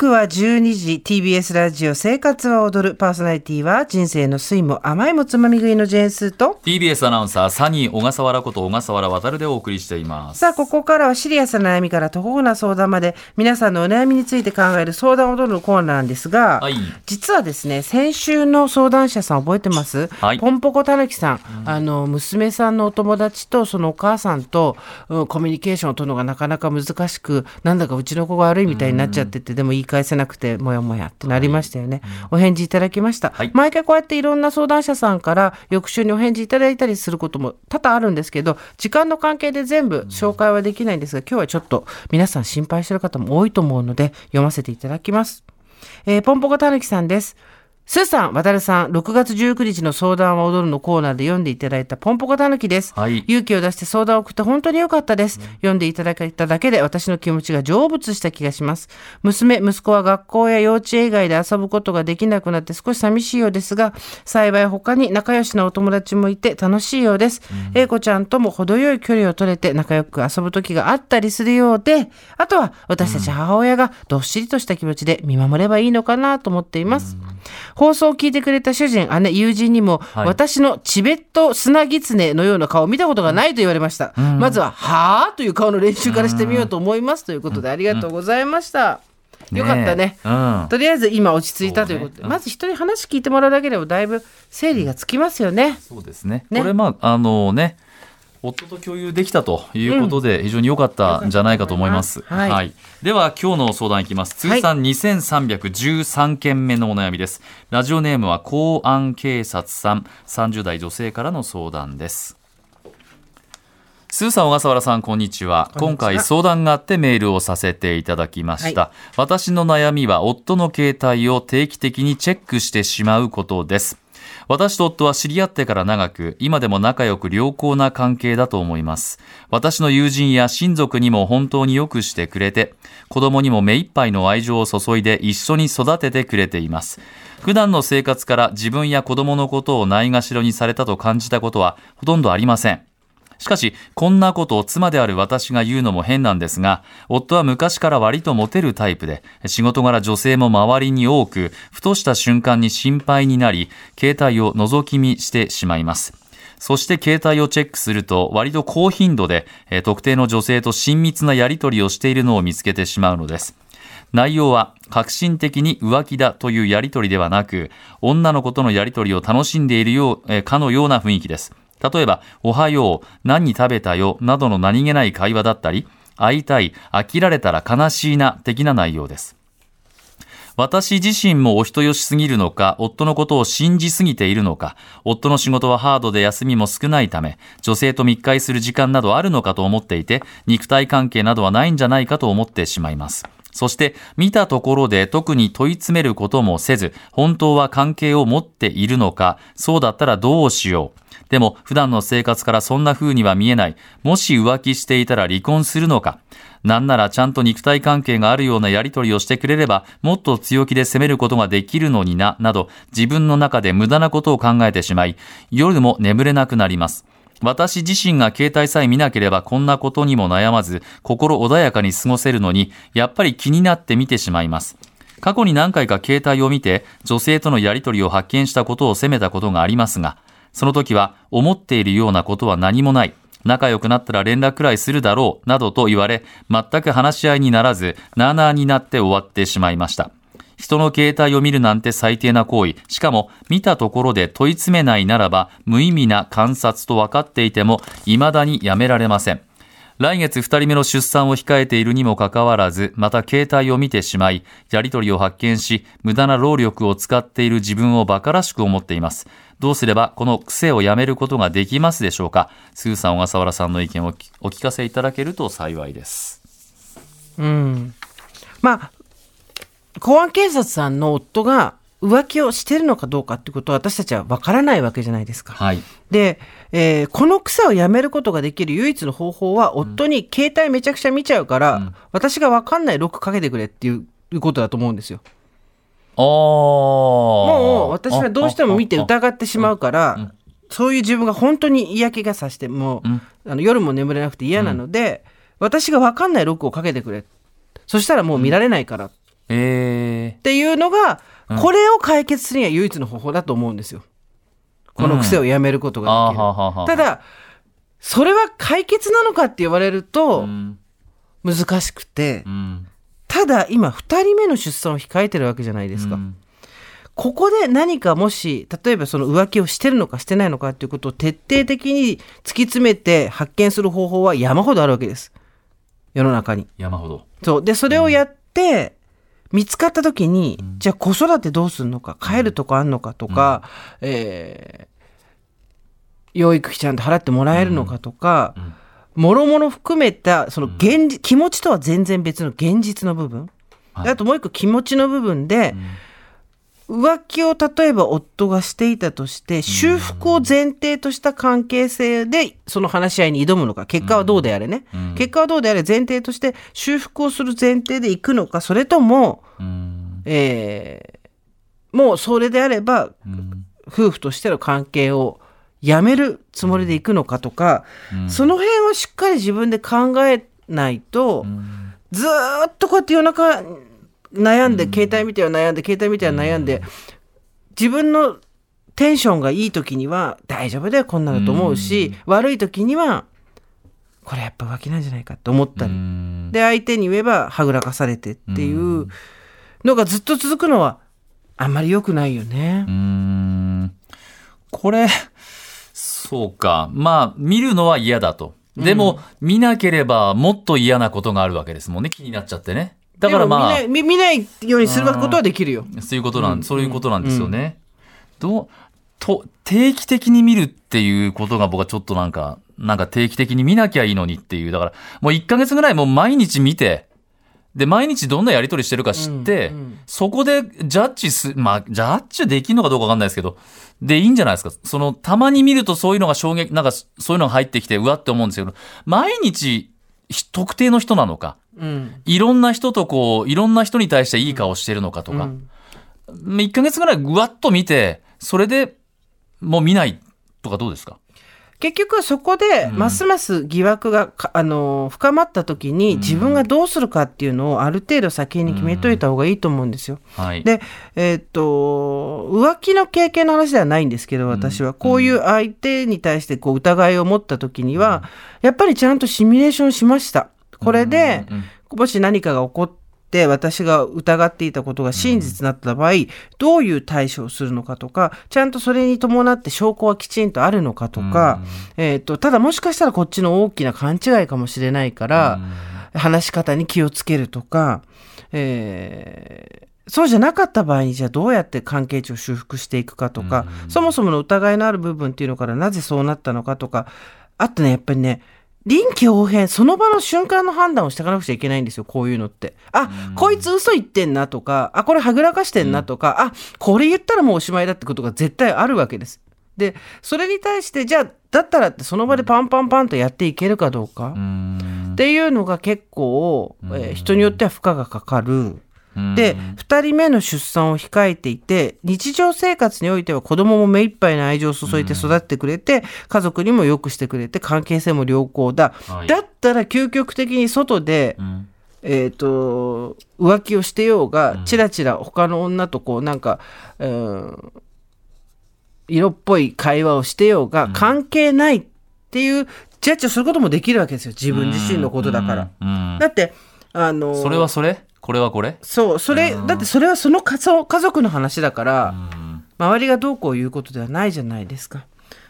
刻は12時 TBS ラジオ生活は踊るパーソナリティは人生の酸いも甘いもつまみ食いのジェーンスーと。TBS アナウンサーサニー小笠原こと小笠原渉でお送りしています。さあここからはシリアスな悩みから途方な相談まで皆さんのお悩みについて考える相談を踊るのコーナーなんですが、はい。実はですね先週の相談者さん覚えてます、はい。ポンポコたぬきさん、あの娘さんのお友達とそのお母さんと、うんコミュニケーションを取るのがなかなか難しくなんだかうちの子が悪いみたいになっちゃってて、でも言い返せなくてもやもやってなりましたよね、お返事いただきました、はい。毎回こうやっていろんな相談者さんから翌週にお返事いただいたりすることも多々あるんですけど時間の関係で全部紹介はできないんですが今日はちょっと皆さん心配してる方も多いと思うので読ませていただきます。えーポンポコたぬきさんです。スーさん、渡るさん、6月19日の相談は踊るのコーナーで読んでいただいたポンポコたぬきです。はい勇気を出して相談を送って本当に良かったです。読んでいただいただけで私の気持ちが成仏した気がします。娘、息子は学校や幼稚園以外で遊ぶことができなくなって少し寂しいようですが、幸い他に仲良しなお友達もいて楽しいようです。英子ちゃんとも程よい距離を取れて仲良く遊ぶ時があったりするようで、あとは私たち母親がどっしりとした気持ちで見守ればいいのかなと思っています。放送を聞いてくれた主人、姉、友人にも、はい私のチベット砂狐のような顔を見たことがないと言われました。まずは、はぁという顔の練習からしてみようと思います。ということで、ありがとうございました。よかったね。えうんとりあえず今落ち着いたということで、ねまず人に話聞いてもらうだけでもだいぶ整理がつきますよね。そうですねねこれまああのね夫と共有できたということで、非常に良かったんじゃないかと思います。はいでは、今日の相談いきます。通算2313件目のお悩みです。ラジオネームは公安警察さん、30代女性からの相談です。スーさん、小笠原さん、こんにちは。今回相談があってメールをさせていただきました。は私の悩みは夫の携帯を定期的にチェックしてしまうことです。私と夫は知り合ってから長く、今でも仲良く良好な関係だと思います。私の友人や親族にも本当によくしてくれて、子供にも目いっぱいの愛情を注いで一緒に育ててくれています。普段の生活から自分や子供のことをないがしろにされたと感じたことはほとんどありません。しかし、こんなことを妻である私が言うのも変なんですが、夫は昔から割とモテるタイプで、仕事柄女性も周りに多く、ふとした瞬間に心配になり、携帯を覗き見してしまいます。そして携帯をチェックすると、割と高頻度で、特定の女性と親密なやり取りをしているのを見つけてしまうのです。内容は革新的に浮気だというやり取りではなく、女の子とのやり取りを楽しんでいるよう、かのような雰囲気です。例えば、おはよう、何食べたよ、などの何気ない会話だったり、会いたい、飽きられたら悲しいな、的な内容です。私自身もお人よしすぎるのか、夫のことを信じすぎているのか、夫の仕事はハードで休みも少ないため、女性と密会する時間などあるのかと思っていて、肉体関係などはないんじゃないかと思ってしまいます。そして、見たところで特に問い詰めることもせず、本当は関係を持っているのか、そうだったらどうしよう。でも、普段の生活からそんな風には見えない。もし浮気していたら離婚するのか。なんならちゃんと肉体関係があるようなやり取りをしてくれれば、もっと強気で攻めることができるのにな、など、自分の中で無駄なことを考えてしまい、夜も眠れなくなります。私自身が携帯さえ見なければこんなことにも悩まず、心穏やかに過ごせるのに、やっぱり気になって見てしまいます。過去に何回か携帯を見て、女性とのやり取りを発見したことを責めたことがありますが、その時は思っているようなことは何もない。仲良くなったら連絡くらいするだろう、などと言われ、全く話し合いにならず、なあなあになって終わってしまいました。人の携帯を見るなんて最低な行為。しかも、見たところで問い詰めないならば、無意味な観察と分かっていても、未だにやめられません。来月2人目の出産を控えているにもかかわらず、また携帯を見てしまい、やり取りを発見し、無駄な労力を使っている自分を馬鹿らしく思っています。どうすればこの癖をやめることができますでしょうか？スーさん、小笠原さんの意見をお聞かせいただけると幸いです。うん。まあ、公安警察さんの夫が浮気をしてるのかどうかってことは私たちは分からないわけじゃないですか。はい。で、えーこの癖をやめることができる唯一の方法は、夫に携帯めちゃくちゃ見ちゃうから、私が分かんないロックかけてくれっていうことだと思うんですよ。ももう私はどうしても見て疑ってしまうから、そういう自分が本当に嫌気がさして、もう、あの夜も眠れなくて嫌なので、私が分かんないロックをかけてくれ。そしたらもう見られないから。っえっていうのが、うん。これを解決するには唯一の方法だと思うんですよ。この癖をやめることができる。はあはあはあただ、それは解決なのかって言われるうとん難しくて、うんただ今2人目の出産を控えてるわけじゃないですか。うんここで何かもし、例えばその浮気をしてるのかしてないのかっていうことを徹底的に突き詰めて発見する方法は山ほどあるわけです。世の中に。山ほど。そう。で、それをやって、見つかった時に、じゃあ子育てどうするのか、帰るとこあんのかとか、えー養育費ちゃんと払ってもらえるのかとか、んもろもろ含めた、その現実、気持ちとは全然別の現実の部分。はい。であともう一個気持ちの部分で、浮気を例えば夫がしていたとして、修復を前提とした関係性でその話し合いに挑むのか、結果はどうであれね。うん。結果はどうであれ前提として修復をする前提でいくのか、それとも、うん。えーもうそれであれば、うん。夫婦としての関係をやめるつもりでいくのかとか、うん。その辺をしっかり自分で考えないと、うん。ずーっとこうやって夜中悩んで、携帯見ては悩んで、携帯見ては悩んで、自分のテンションがいい時には大丈夫だよ、こんなのと思うし、悪い時には、これやっぱ浮気なんじゃないかと思ったり。うん。で、相手に言えばはぐらかされてっていうのがずっと続くのは、あんまり良くないよね。う。ん。これ、そうか。まあ、見るのは嫌だと。でも、見なければもっと嫌なことがあるわけですもんね。気になっちゃってね。だからまあ見ないようにすることはできるよ。そういうことなん、そういうことなんですよね。どう、と、定期的に見るっていうことが僕はちょっとなんか、なんか定期的に見なきゃいいのにっていう。だから、もう1ヶ月ぐらいもう毎日見て、で、毎日どんなやり取りしてるか知って、うんうんそこでジャッジす、まあ、ジャッジできんのかどうかわかんないですけど、で、いいんじゃないですか。その、たまに見るとそういうのが衝撃、なんか、そういうのが入ってきて、うわって思うんですけど、毎日、ひ特定の人なのか、うん。いろんな人とこう、いろんな人に対していい顔してるのかとか、うん1ヶ月ぐらいぐわっと見て、それでもう見ないとかどうですか？結局はそこで、ますます疑惑がか、あのー深まった時に、自分がどうするかっていうのをある程度先に決めといた方がいいと思うんですよ。はい。で、えーっと、浮気の経験の話ではないんですけど、私は。こういう相手に対してこう疑いを持った時には、やっぱりちゃんとシミュレーションしました。これで、もし何かが起こって、私が疑っていたことが真実になった場合、どういう対処をするのかとか、ちゃんとそれに伴って証拠はきちんとあるのかとか、えーっと、ただもしかしたらこっちの大きな勘違いかもしれないから、話し方に気をつけるとか、えーそうじゃなかった場合にじゃあどうやって関係値を修復していくかとか、そもそもの疑いのある部分っていうのからなぜそうなったのかとか、あとね、やっぱりね、臨機応変、その場の瞬間の判断をしていかなくちゃいけないんですよ、こういうのって。あ、こいつ嘘言ってんなとか、あ、これはぐらかしてんなとか、あ、これ言ったらもうおしまいだってことが絶対あるわけです。で、それに対して、じゃあ、だったらってその場でパンパンパンとやっていけるかどうか。うんっていうのが結構、えー人によっては負荷がかかる。うん。で、2人目の出産を控えていて、日常生活においては子供も目いっぱいの愛情を注いで育ってくれて、家族にも良くしてくれて、関係性も良好だ。はい。だったら究極的に外で、うん。えっ、と、浮気をしてようが、チラチラ他の女とこうなんか、うん、色っぽい会話をしてようが、関係ないっていう、ジャッジをすることもできるわけですよ。自分自身のことだから。うん。だって、あの、それはそれ？これはこれ？そう、それ、だってそれはその家族家族の話だから、うん。周りがどうこう言うことではないじゃないですか。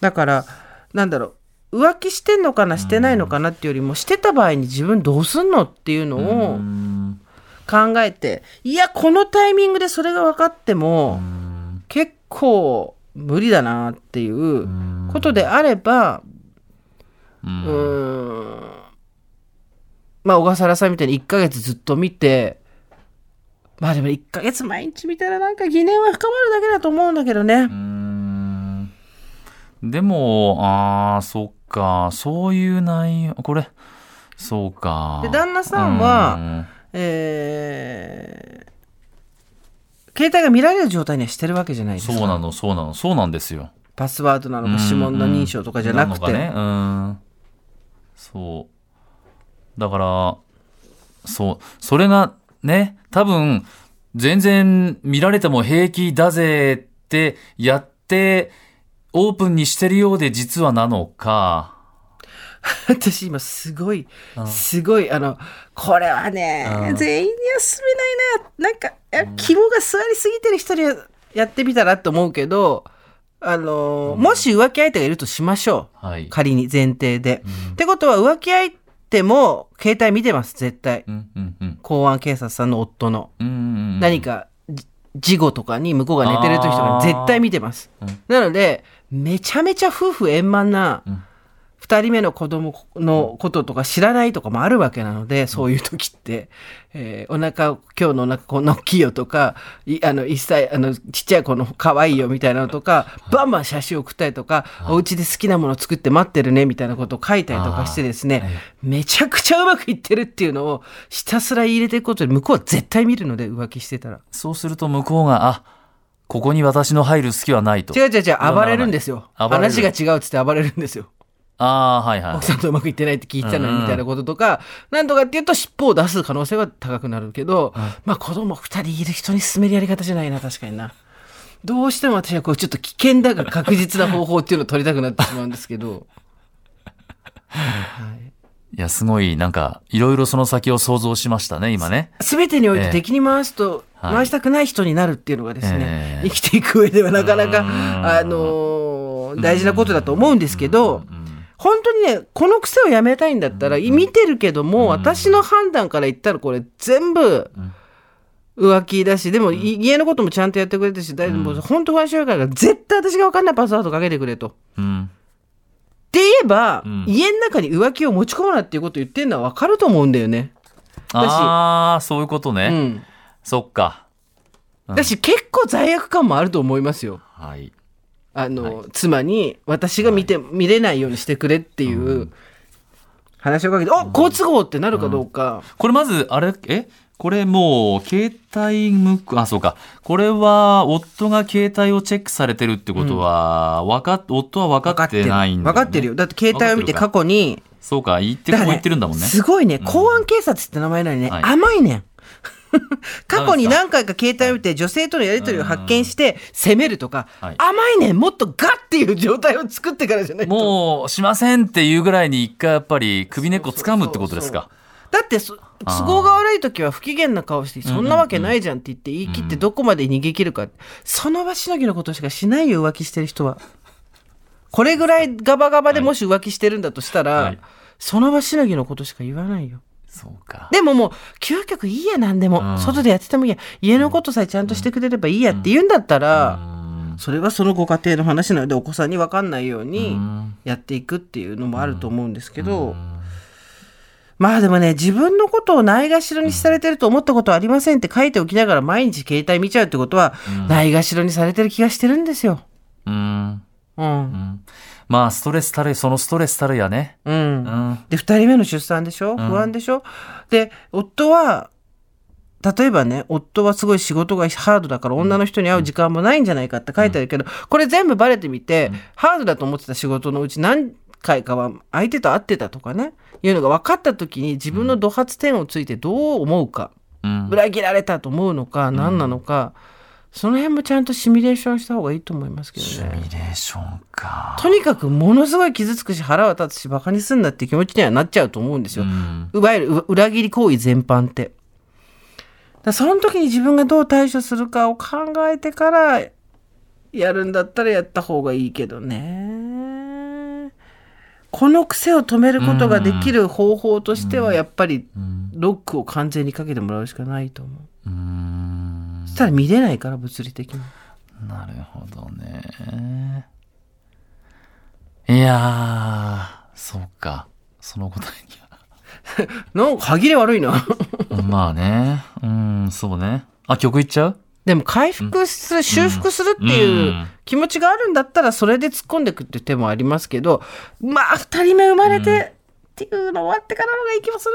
だから、なんだろう、浮気してんのかな、してないのかなっていうよりも、してた場合に自分どうすんのっていうのをうん。考えて、いや、このタイミングでそれが分かっても、結構無理だなっていうことであれば、うん、まあ、小笠原さんみたいに1ヶ月ずっと見て、まあでも1ヶ月毎日見たらなんか疑念は深まるだけだと思うんだけどね。うんでも、ああ、そっか、そういう内容、これ、そうか。で旦那さんはうんえー携帯が見られる状態にはしてるわけじゃないですか。そうなの、そうなの、そうなんですよ。パスワードなのか指紋の認証とかじゃなくて。うんのかね、うん。そう。だから、そう、それがね、多分、全然見られても平気だぜってやって、オープンにしてるようで実はなのか。私今すごい、すごい、あの、これはねう、ん全員には勧めないな。なんか、肝が座りすぎてる人にはやってみたらと思うけど、あの、もし浮気相手がいるとしましょう。はい。仮に前提で。ってことは浮気相手も携帯見てます、絶対。うんうんうん。公安警察さんの夫の。うんうんうん何か、じ事後とかに向こうが寝てる時とかに絶対見てます。なので、めちゃめちゃ夫婦円満な、二人目の子供のこととか知らないとかもあるわけなので、そういう時って、えーお腹、今日のお腹こんな大きいよとか、いあの、一歳、あの、ちっちゃい子の可愛いよみたいなのとか、バンバン写真送ったりとか、お家で好きなもの作って待ってるねみたいなことを書いたりとかしてですね、めちゃくちゃうまくいってるっていうのをひたすら入れていくことで、向こうは絶対見るので、浮気してたら。そうすると向こうが、あ、ここに私の入る隙はないと。違う違う違う、暴れるんですよ。話が違うっつって暴れるんですよ。ああ、はいはい奥。さんとうまくいってないって聞いてたのにみたいなこととか、なんとかっていうと尻尾を出す可能性は高くなるけど、まあ子供二人いる人に勧めるやり方じゃないな、確かにな。どうしても私はこうちょっと危険だが確実な方法っていうのを取りたくなってしまうんですけど。いや、すごい、なんか、いろいろその先を想像しましたね、今ね。すべてにおいええて敵に回すと、はい回したくない人になるっていうのがですね、ええ生きていく上ではなかなか、うんあのー大事なことだと思うんですけど、本当にね、この癖をやめたいんだったら、見てるけども、私の判断から言ったらこれ全部浮気だし、でもい家のこともちゃんとやってくれてるし、大丈夫、本当不安症から絶対私が分かんないパスワードかけてくれと。うん。って言えば、ん家の中に浮気を持ち込むなっていうことを言ってるのは分かると思うんだよね。ああ、そういうことね。うん。そっか。だし結構罪悪感もあると思いますよ。はい。あの、妻に私が見て、見れないようにしてくれっていう話をかけて、お好都合ってなるかどうか。これまず、あれ、え？これもう、携帯向く、あ、そうか。これは、夫が携帯をチェックされてるってことは、わかっ、夫は分かってないんだ、分かってるよ。だって携帯を見て過去に、そうか、言ってこう言ってるんだもんね。すごいね、公安警察って名前なのにね、はい。甘いねん。過去に何回か携帯を見て女性とのやり取りを発見して責めるとか、はい。甘いねんもっとガッっていう状態を作ってからじゃないと。もう、しませんっていうぐらいに一回やっぱり首根っこ掴むってことですか？だってそ都合が悪い時は不機嫌な顔してそんなわけないじゃんって言って言い切ってどこまで逃げ切るか、その場しのぎのことしかしないよ浮気してる人は。これぐらいガバガバでもし浮気してるんだとしたら、はい。その場しのぎのことしか言わないよそうか。でももう究極いいやなんでも、うん。外でやっててもいいや。家のことさえちゃんとしてくれればいいやって言うんだったら、それはそのご家庭の話なのでお子さんに分かんないようにやっていくっていうのもあると思うんですけど、まあでもね自分のことをないがしろにされてると思ったことはありませんって書いておきながら毎日携帯見ちゃうってことは、ないがしろにされてる気がしてるんですよ。うん。うん。まあ、ストレスたる、そのストレスたるやね。うん。うん。で、二人目の出産でしょ？不安でしょ、で、夫は、例えばね、夫はすごい仕事がハードだから女の人に会う時間もないんじゃないかって書いてあるけど、これ全部バレてみて、ハードだと思ってた仕事のうち何回かは相手と会ってたとかね、いうのが分かった時に自分の怒発点をついてどう思うか、うん。裏切られたと思うのか、何なのか、その辺もちゃんとシミュレーションした方がいいと思いますけどね。シミュレーションか。とにかくものすごい傷つくし腹は立つしバカにすんなって気持ちにはなっちゃうと思うんですよ。うん。いわゆるう裏切り行為全般って。だその時に自分がどう対処するかを考えてからやるんだったらやった方がいいけどね。この癖を止めることができる方法としてはやっぱりロックを完全にかけてもらうしかないと思う。うたら見れないから物理的に。なるほどね。いやー、そうか。その答え なんか歯切れ悪いな。には。まあね。うん、そうね。あ、曲いっちゃう？でも回復する、修復するっていううん気持ちがあるんだったらそれで突っ込んでいくって手もありますけどまあ二人目生まれてっていうの終わってからの方がいい気もする